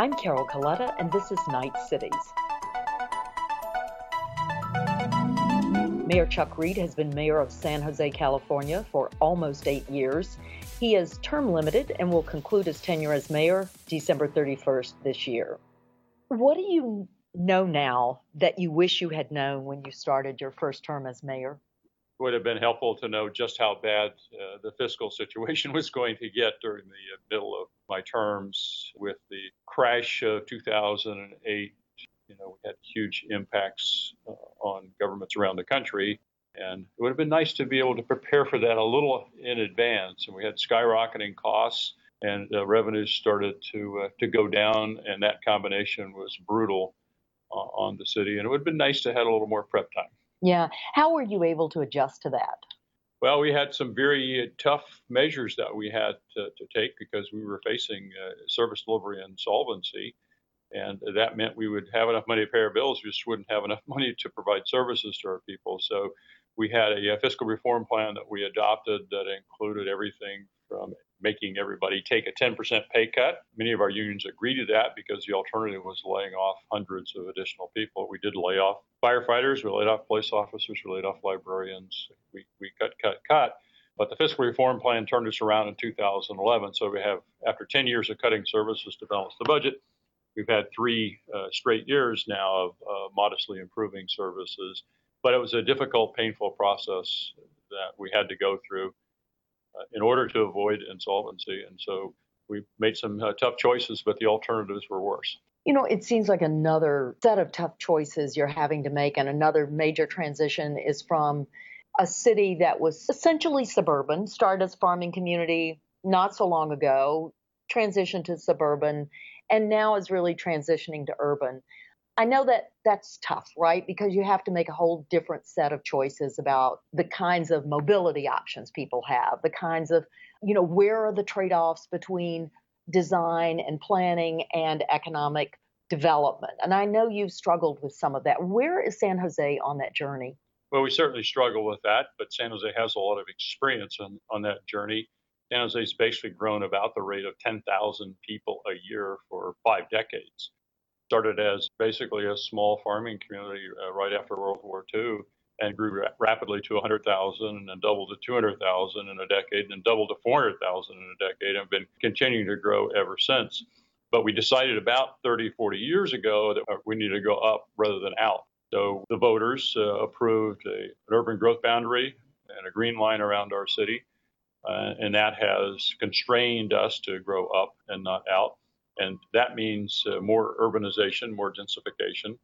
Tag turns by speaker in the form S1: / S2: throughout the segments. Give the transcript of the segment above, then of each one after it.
S1: I'm Carol Coletta, and this is Knight Cities. Mayor Chuck Reed has been mayor of San Jose, California for almost eight years. He is term limited and will conclude his tenure as mayor December 31st this year. What do you know now that you wish you had known when you started your first term as mayor?
S2: It would have been helpful to know just how bad uh, the fiscal situation was going to get during the uh, middle of my terms with the crash of 2008 you know, we had huge impacts uh, on governments around the country. And it would have been nice to be able to prepare for that a little in advance. And we had skyrocketing costs, and uh, revenues started to uh, to go down, and that combination was brutal uh, on the city. And it would have been nice to have a little more prep time.
S1: Yeah. How were you able to adjust to that?
S2: Well, we had some very tough measures that we had to, to take because we were facing uh, service delivery insolvency. And that meant we would have enough money to pay our bills, we just wouldn't have enough money to provide services to our people. So we had a, a fiscal reform plan that we adopted that included everything from making everybody take a 10% pay cut. Many of our unions agreed to that because the alternative was laying off hundreds of additional people. We did lay off firefighters, we laid off police officers, we laid off librarians. We, we cut, cut, cut. But the fiscal reform plan turned us around in 2011. So we have, after 10 years of cutting services to balance the budget, We've had three uh, straight years now of uh, modestly improving services, but it was a difficult, painful process that we had to go through in order to avoid insolvency. And so we made some uh, tough choices, but the alternatives were worse.
S1: You know, it seems like another set of tough choices you're having to make, and another major transition is from a city that was essentially suburban, started as farming community not so long ago, transitioned to suburban, and now is really transitioning to urban. I know that that's tough, right? Because you have to make a whole different set of choices about the kinds of mobility options people have, the kinds of, you know, where are the trade offs between design and planning and economic development? And I know you've struggled with some of that. Where is San Jose on that journey?
S2: Well, we certainly struggle with that, but San Jose has a lot of experience on, on that journey. San Jose's basically grown about the rate of 10,000 people a year for five decades. Started as basically a small farming community uh, right after World War II and grew ra- rapidly to 100,000 and then doubled to 200,000 in a decade and then doubled to 400,000 in a decade and been continuing to grow ever since. But we decided about 30, 40 years ago that uh, we needed to go up rather than out. So the voters uh, approved a, an urban growth boundary and a green line around our city uh, and that has constrained us to grow up and not out. And that means uh, more urbanization, more densification.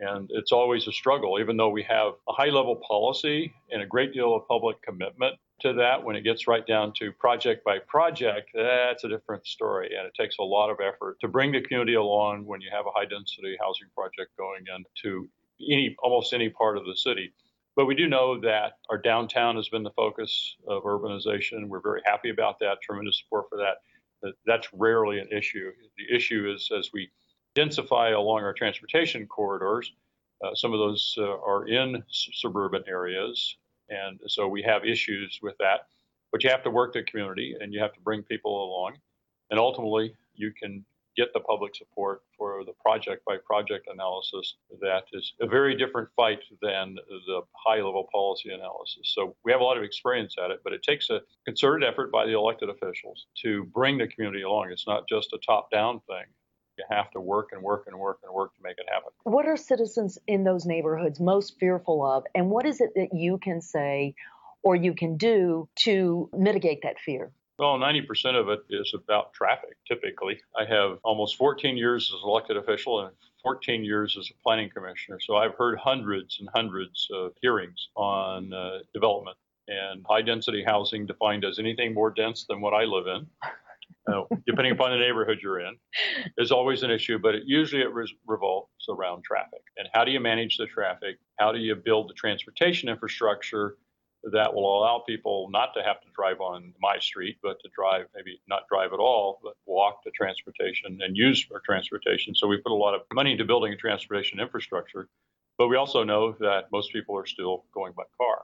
S2: And it's always a struggle, even though we have a high level policy and a great deal of public commitment to that. When it gets right down to project by project, that's a different story. And it takes a lot of effort to bring the community along when you have a high density housing project going into any, almost any part of the city. But we do know that our downtown has been the focus of urbanization. We're very happy about that, tremendous support for that. That's rarely an issue. The issue is as we densify along our transportation corridors, uh, some of those uh, are in suburban areas. And so we have issues with that. But you have to work the community and you have to bring people along. And ultimately, you can get the public support for the project by project analysis that is a very different fight than the high level policy analysis. So we have a lot of experience at it, but it takes a concerted effort by the elected officials to bring the community along. It's not just a top down thing. You have to work and work and work and work to make it happen.
S1: What are citizens in those neighborhoods most fearful of, and what is it that you can say or you can do to mitigate that fear?
S2: Well, 90% of it is about traffic, typically. I have almost 14 years as elected official and 14 years as a planning commissioner. So I've heard hundreds and hundreds of hearings on uh, development and high density housing defined as anything more dense than what I live in. Uh, depending upon the neighborhood you're in, is always an issue, but it, usually it revolves around traffic. And how do you manage the traffic? How do you build the transportation infrastructure that will allow people not to have to drive on my street, but to drive, maybe not drive at all, but walk to transportation and use for transportation. So we put a lot of money into building a transportation infrastructure. But we also know that most people are still going by car.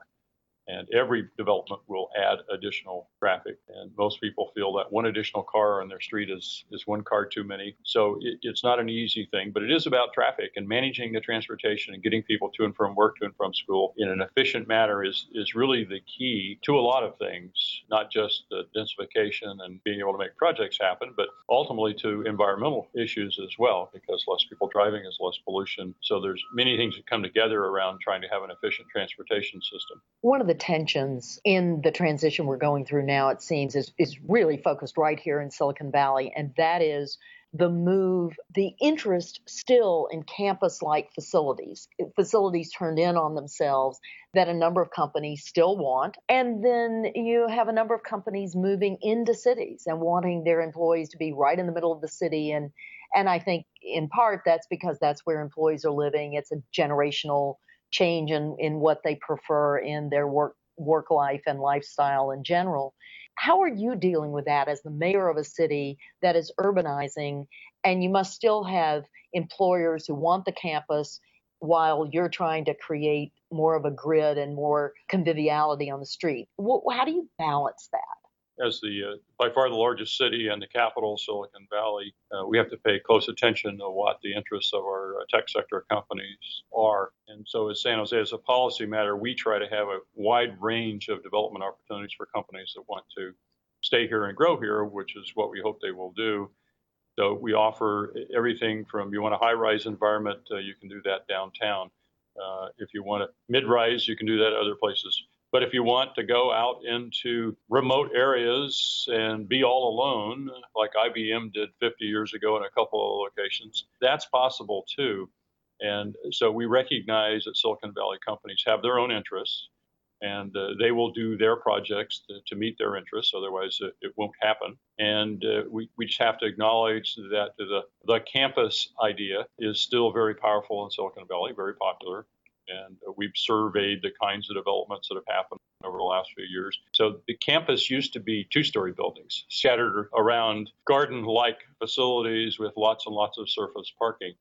S2: And every development will add additional traffic. And most people feel that one additional car on their street is, is one car too many. So it, it's not an easy thing, but it is about traffic and managing the transportation and getting people to and from work, to and from school in an efficient manner is, is really the key to a lot of things, not just the densification and being able to make projects happen, but ultimately to environmental issues as well, because less people driving is less pollution. So there's many things that come together around trying to have an efficient transportation system.
S1: One of the tensions in the transition we're going through now, it seems, is, is really focused right here in Silicon Valley, and that is the move, the interest still in campus like facilities, facilities turned in on themselves that a number of companies still want. And then you have a number of companies moving into cities and wanting their employees to be right in the middle of the city. And, and I think in part that's because that's where employees are living. It's a generational change in, in what they prefer in their work work life and lifestyle in general. How are you dealing with that as the mayor of a city that is urbanizing and you must still have employers who want the campus while you're trying to create more of a grid and more conviviality on the street? How do you balance that?
S2: As the uh, by far the largest city and the capital, Silicon Valley, uh, we have to pay close attention to what the interests of our uh, tech sector companies are. And so, as San Jose, as a policy matter, we try to have a wide range of development opportunities for companies that want to stay here and grow here, which is what we hope they will do. So we offer everything from you want a high-rise environment, uh, you can do that downtown. Uh, if you want a mid-rise, you can do that other places but if you want to go out into remote areas and be all alone, like IBM did 50 years ago in a couple of locations, that's possible too. And so we recognize that Silicon Valley companies have their own interests and uh, they will do their projects to, to meet their interests. Otherwise, it, it won't happen. And uh, we, we just have to acknowledge that the, the campus idea is still very powerful in Silicon Valley, very popular and we've surveyed the kinds of developments that have happened over the last few years. So the campus used to be two story buildings scattered around garden like facilities with lots and lots of surface parking.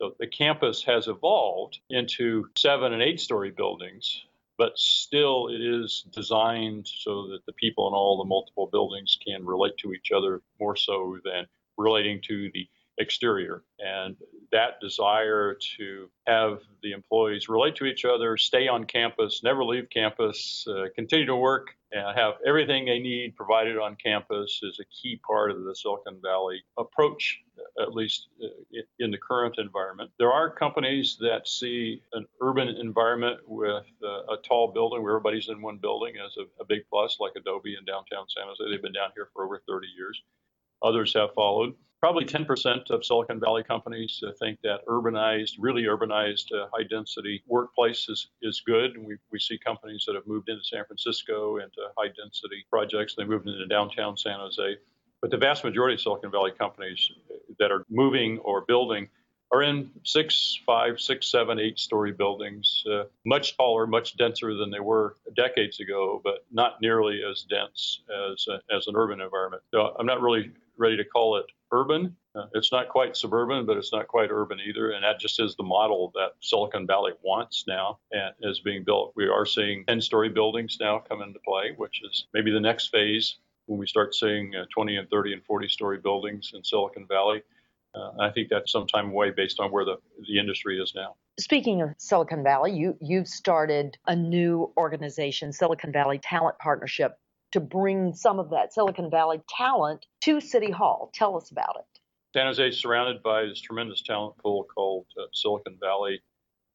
S2: So the campus has evolved into seven and eight story buildings, but still it is designed so that the people in all the multiple buildings can relate to each other more so than relating to the exterior. And that desire to have the employees relate to each other, stay on campus, never leave campus, uh, continue to work, and have everything they need provided on campus is a key part of the Silicon Valley approach, at least uh, in the current environment. There are companies that see an urban environment with uh, a tall building where everybody's in one building as a, a big plus, like Adobe in downtown San Jose. They've been down here for over 30 years. Others have followed probably 10% of Silicon Valley companies uh, think that urbanized, really urbanized, uh, high density workplace is, is good. And we, we see companies that have moved into San Francisco into high density projects. They moved into downtown San Jose. But the vast majority of Silicon Valley companies that are moving or building are in six, five, six, seven, eight story buildings, uh, much taller, much denser than they were decades ago, but not nearly as dense as, uh, as an urban environment. So I'm not really ready to call it urban. Uh, it's not quite suburban, but it's not quite urban either. And that just is the model that Silicon Valley wants now and is being built. We are seeing 10 story buildings now come into play, which is maybe the next phase when we start seeing uh, 20 and 30 and 40 story buildings in Silicon Valley. Uh, I think that's some time away based on where the, the industry is now.
S1: Speaking of Silicon Valley, you, you've started a new organization, Silicon Valley Talent Partnership, to bring some of that Silicon Valley talent to City Hall. Tell us about it.
S2: San Jose is surrounded by this tremendous talent pool called uh, Silicon Valley.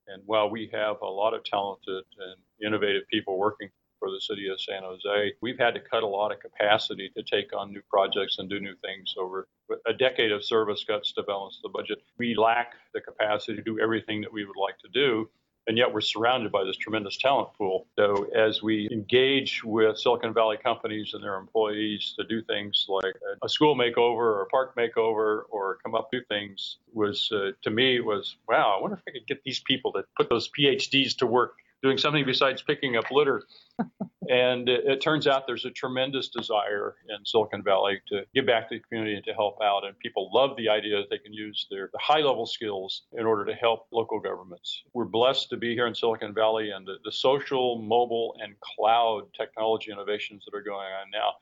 S2: And while we have a lot of talented and innovative people working for the city of San Jose, we've had to cut a lot of capacity to take on new projects and do new things over a decade of service cuts to balance the budget. We lack the capacity to do everything that we would like to do and yet we're surrounded by this tremendous talent pool. So as we engage with Silicon Valley companies and their employees to do things like a school makeover or a park makeover or come up with things was uh, to me was wow, I wonder if I could get these people to put those PhDs to work doing something besides picking up litter. and it, it, turns out there's a tremendous desire in Silicon Valley to give back to the community and to help out. And people love the idea that they can use their high level skills in order to help local governments. We're blessed to be here in Silicon Valley and the, the social, mobile, and cloud technology innovations that are going on now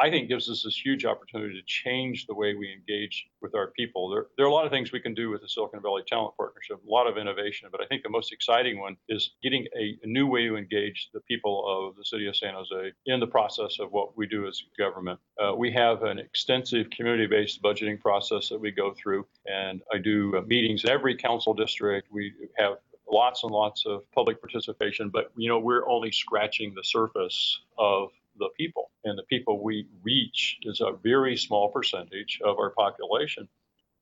S2: I think gives us this huge opportunity to change the way we engage with our people. There, there, are a lot of things we can do with the Silicon Valley Talent Partnership, a lot of innovation, but I think the most exciting one is getting a, a new way to engage the people of the city of San Jose in the process of what we do as government. Uh, we have an extensive community-based budgeting process that we go through, and I do uh, meetings in every council district. We have lots and lots of public participation, but you know we're only scratching the surface of the people. And the people we reach is a very small percentage of our population.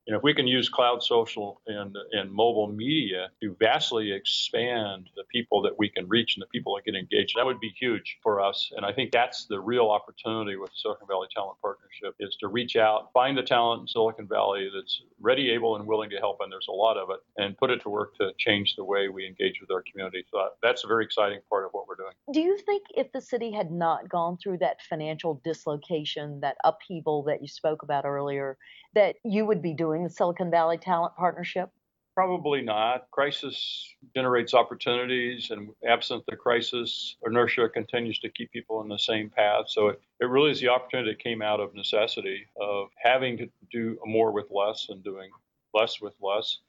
S2: And if we can use cloud social and, and mobile media to vastly expand the people that we can reach and the people that get engaged, that would be huge for us. And I think that's the real opportunity with the Silicon Valley Talent Partnership is to reach out, find the talent in Silicon Valley that's ready, able, and willing to help, and there's a lot of it, and put it to work to change the way we engage with our community. So that's a very exciting part of what we're doing.
S1: Do you think if the city had not gone through that financial dislocation, that upheaval that you spoke about earlier, that you would be doing the Silicon Valley Talent Partnership?
S2: Probably not. Crisis generates opportunities, and absent the crisis, inertia continues to keep people in the same path. So it, it really is the opportunity that came out of necessity of having to do more with less and doing less with less,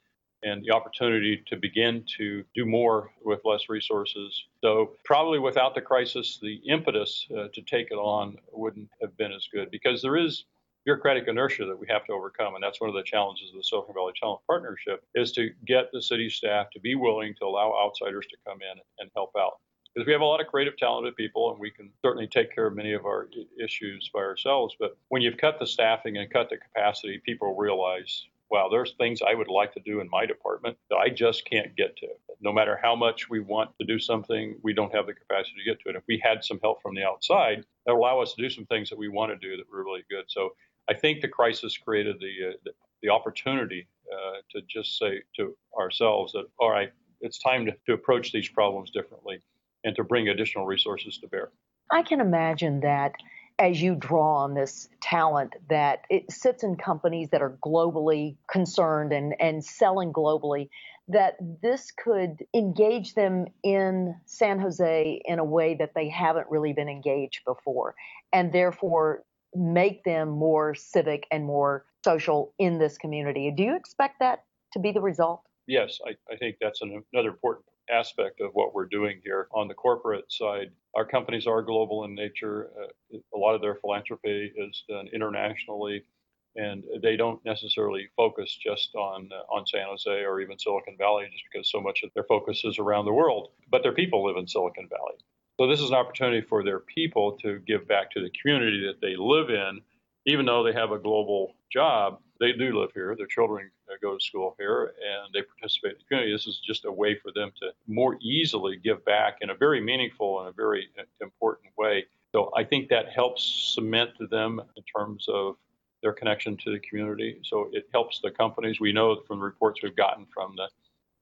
S2: and the opportunity to begin to do more with less resources. So probably without the crisis, the impetus uh, to take it on wouldn't have been as good because there is bureaucratic inertia that we have to overcome. And that's one of the challenges of the Silicon Valley Talent Partnership is to get the city staff to be willing to allow outsiders to come in and help out. Because we have a lot of creative, talented people, and we can certainly take care of many of our issues by ourselves. But when you've cut the staffing and cut the capacity, people realize, wow, there's things I would like to do in my department that I just can't get to. No matter how much we want to do something, we don't have the capacity to get to it. If we had some help from the outside, that allow us to do some things that we want to do that were really good. So I think the crisis created the, uh, the, opportunity uh, to just say to ourselves that, all right, it's time to, to approach these problems differently and to bring additional resources to bear.
S1: I can imagine that as you draw on this talent that it sits in companies that are globally concerned and, and selling globally, that this could engage them in San Jose in a way that they haven't really been engaged before. And therefore, make them more civic and more social in this community. Do you expect that to be the result?
S2: Yes, I, I think that's an, another important aspect of what we're doing here on the corporate side. Our companies are global in nature. Uh, a lot of their philanthropy is done internationally, and they don't necessarily focus just on uh, on San Jose or even Silicon Valley, just because so much of their focus is around the world. But their people live in Silicon Valley. So this is an opportunity for their people to give back to the community that they live in, even though they have a global job. They do live here. Their children uh, go to school here, and they participate in the community. This is just a way for them to more easily give back in a very meaningful and a very uh, important way. So I think that helps cement them in terms of their connection to the community. So it helps the companies. We know from the reports we've gotten from the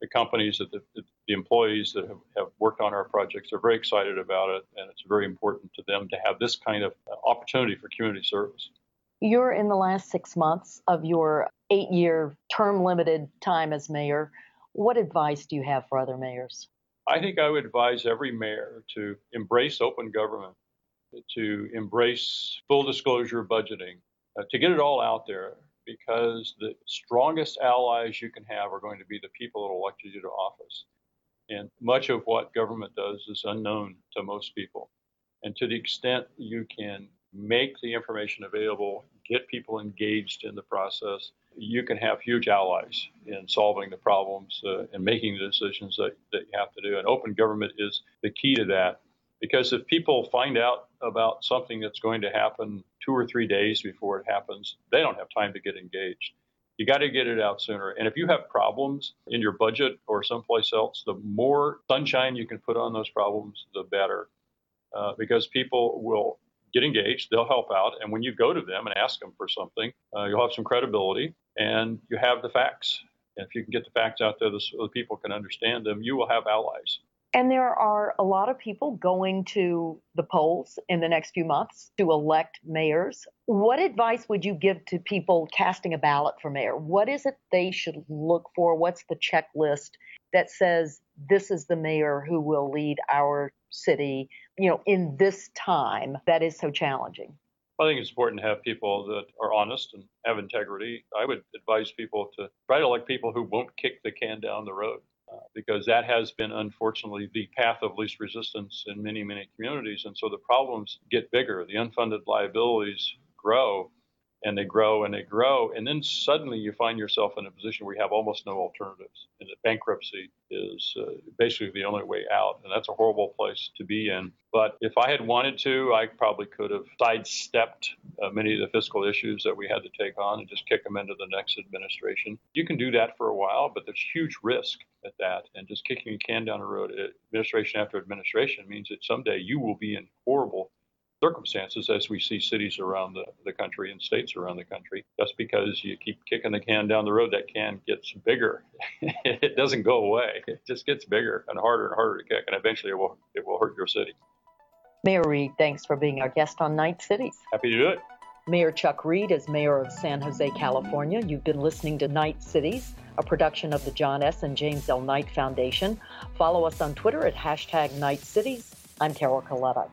S2: the companies that the, the employees that have, have, worked on our projects are very excited about it, and it's very important to them to have this kind of uh, opportunity for community service.
S1: You're in the last six months of your eight year term limited time as mayor. What advice do you have for other mayors?
S2: I think I would advise every mayor to embrace open government, to embrace full disclosure budgeting, uh, to get it all out there because the strongest allies you can have are going to be the people that elected you to office. And much of what government does is unknown to most people. And to the extent you can make the information available, get people engaged in the process, you can have huge allies in solving the problems uh, and making the decisions that, that you have to do. And open government is the key to that. Because if people find out about something that's going to happen two or three days before it happens, they don't have time to get engaged. You got to get it out sooner. And if you have problems in your budget or someplace else, the more sunshine you can put on those problems, the better. Uh, because people will get engaged, they'll help out. And when you go to them and ask them for something, uh, you'll have some credibility and you have the facts. And if you can get the facts out there so the people can understand them, you will have allies.
S1: And there are a lot of people going to the polls in the next few months to elect mayors. What advice would you give to people casting a ballot for mayor? What is it they should look for? What's the checklist that says this is the mayor who will lead our city, you know, in this time that is so challenging?
S2: I think it's important to have people that are honest and have integrity. I would advise people to try to elect people who won't kick the can down the road. Uh, because that has been unfortunately the path of least resistance in many, many communities. And so the problems get bigger, the unfunded liabilities grow, and they grow and they grow. And then suddenly you find yourself in a position where you have almost no alternatives. And bankruptcy is uh, basically the only way out. And that's a horrible place to be in. But if I had wanted to, I probably could have sidestepped uh, many of the fiscal issues that we had to take on and just kick them into the next administration. You can do that for a while, but there's huge risk at that. And just kicking a can down the road, administration after administration, means that someday you will be in horrible circumstances as we see cities around the, the country and states around the country. Just because you keep kicking the can down the road, that can gets bigger. it doesn't go away. It just gets bigger and harder and harder to kick, and eventually it will it will hurt your city.
S1: Mayor Reed, thanks for being our guest on Knight Cities.
S2: Happy to do it.
S1: Mayor Chuck Reed is mayor of San Jose, California. You've been listening to Knight Cities, a production of the John S. and James L. Knight Foundation. Follow us on Twitter at hashtag Knight Cities. I'm Carol Coletta.